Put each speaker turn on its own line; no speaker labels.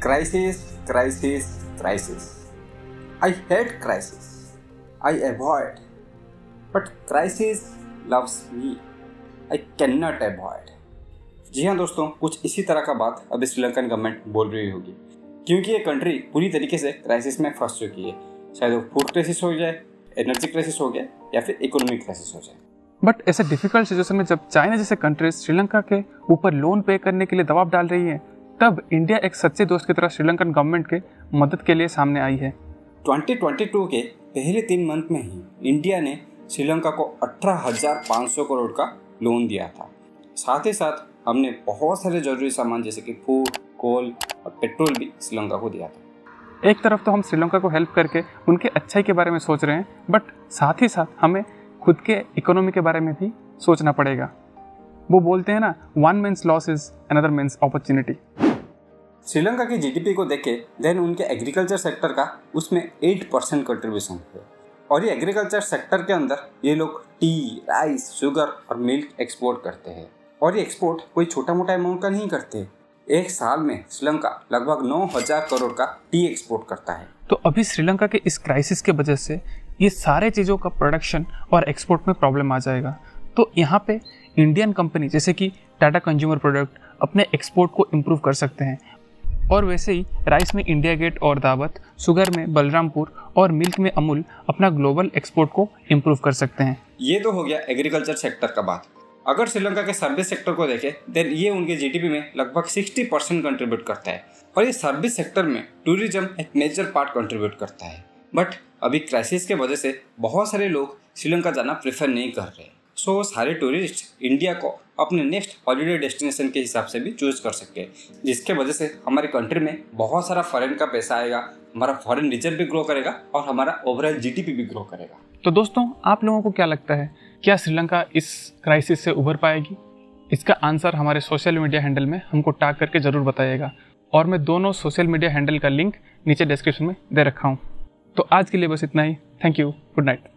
Crisis, crisis, crisis. I hate crisis. I avoid. But crisis loves me. I cannot avoid. जी हाँ दोस्तों कुछ इसी तरह का बात अभी श्रीलंकन गवर्नमेंट बोल रही होगी क्योंकि ये कंट्री पूरी तरीके से क्राइसिस में फंस चुकी है शायद वो फ़ूड क्राइसिस हो जाए एनर्जी क्राइसिस हो गया या फिर इकोनॉमिक क्राइसिस हो जाए
बट ऐसे डिफ़िकल्ट सिचुएशन में जब चाइना जैसे कंट्रीज़ श्रीलंका के ऊपर लोन पे करने के लिए दबाव डाल रही है तब इंडिया एक सच्चे दोस्त की तरह श्रीलंकन गवर्नमेंट के मदद के लिए सामने आई है।
2022 के पहले तीन मंथ में ही इंडिया ने श्रीलंका को 18,500 करोड़ का लोन दिया था। साथ ही साथ हमने बहुत सारे ज़रूरी सामान जैसे कि फ़ूड कोल और पेट्रोल भी श्रीलंका को दिया था।
एक तरफ़ तो हम श्रीलंका को हेल्प करके उनके अच्छाई के बारे में सोच रहे हैं बट साथ ही साथ हमें खुद के इकोनॉमी के बारे में भी सोचना पड़ेगा। वो बोलते हैं ना one means loss is another means opportunity
Sri Lanka की जीडीपी को देखे देन उनके एग्रीकल्चर सेक्टर का उसमें एट परसेंट कंट्रीब्यूशन है और ये एग्रीकल्चर सेक्टर के अंदर ये लोग टी राइस शुगर और मिल्क एक्सपोर्ट करते हैं। और ये एक्सपोर्ट कोई छोटा मोटा अमाउंट का नहीं करते। एक साल में श्रीलंका लगभग नौ हज़ार करोड़ का टी एक्सपोर्ट करता है।
तो अभी श्रीलंका के इस क्राइसिस के वजह से ये सारे चीज़ों का प्रोडक्शन और एक्सपोर्ट में प्रॉब्लम आ जाएगा। तो यहाँ पे इंडियन कंपनी जैसे कि टाटा कंज्यूमर प्रोडक्ट अपने एक्सपोर्ट को इम्प्रूव कर सकते हैं। और वैसे ही राइस में इंडिया गेट और दावत, शुगर में बलरामपुर और मिल्क में अमूल अपना ग्लोबल एक्सपोर्ट को इम्प्रूव कर सकते हैं।
ये तो हो गया एग्रीकल्चर सेक्टर का बात। अगर श्रीलंका के सर्विस सेक्टर को देखें देन ये उनके जीडीपी में लगभग 60 परसेंट कंट्रीब्यूट करता है। और ये सर्विस सेक्टर में टूरिज़्म एक मेजर पार्ट कंट्रीब्यूट करता है। बट अभी क्राइसिस के वजह से बहुत सारे लोग श्रीलंका जाना प्रेफर नहीं कर रहे सो सारे टूरिस्ट इंडिया को अपने नेक्स्ट हॉलीडे डेस्टिनेशन के हिसाब से भी चूज़ कर सकते हैं जिसके वजह से हमारे कंट्री में बहुत सारा फॉरेन का पैसा आएगा, हमारा फॉरेन रिज़र्व भी ग्रो करेगा और हमारा ओवरऑल जीडीपी भी ग्रो करेगा।
तो दोस्तों, आप लोगों को क्या लगता है, क्या श्रीलंका इस क्राइसिस से उभर पाएगी? इसका आंसर हमारे सोशल मीडिया हैंडल में हमको टैग करके ज़रूर बताइएगा। और मैं दोनों सोशल मीडिया हैंडल का लिंक नीचे डिस्क्रिप्शन में दे रखा हूँ। तो आज के लिए बस इतना ही। Thank you good night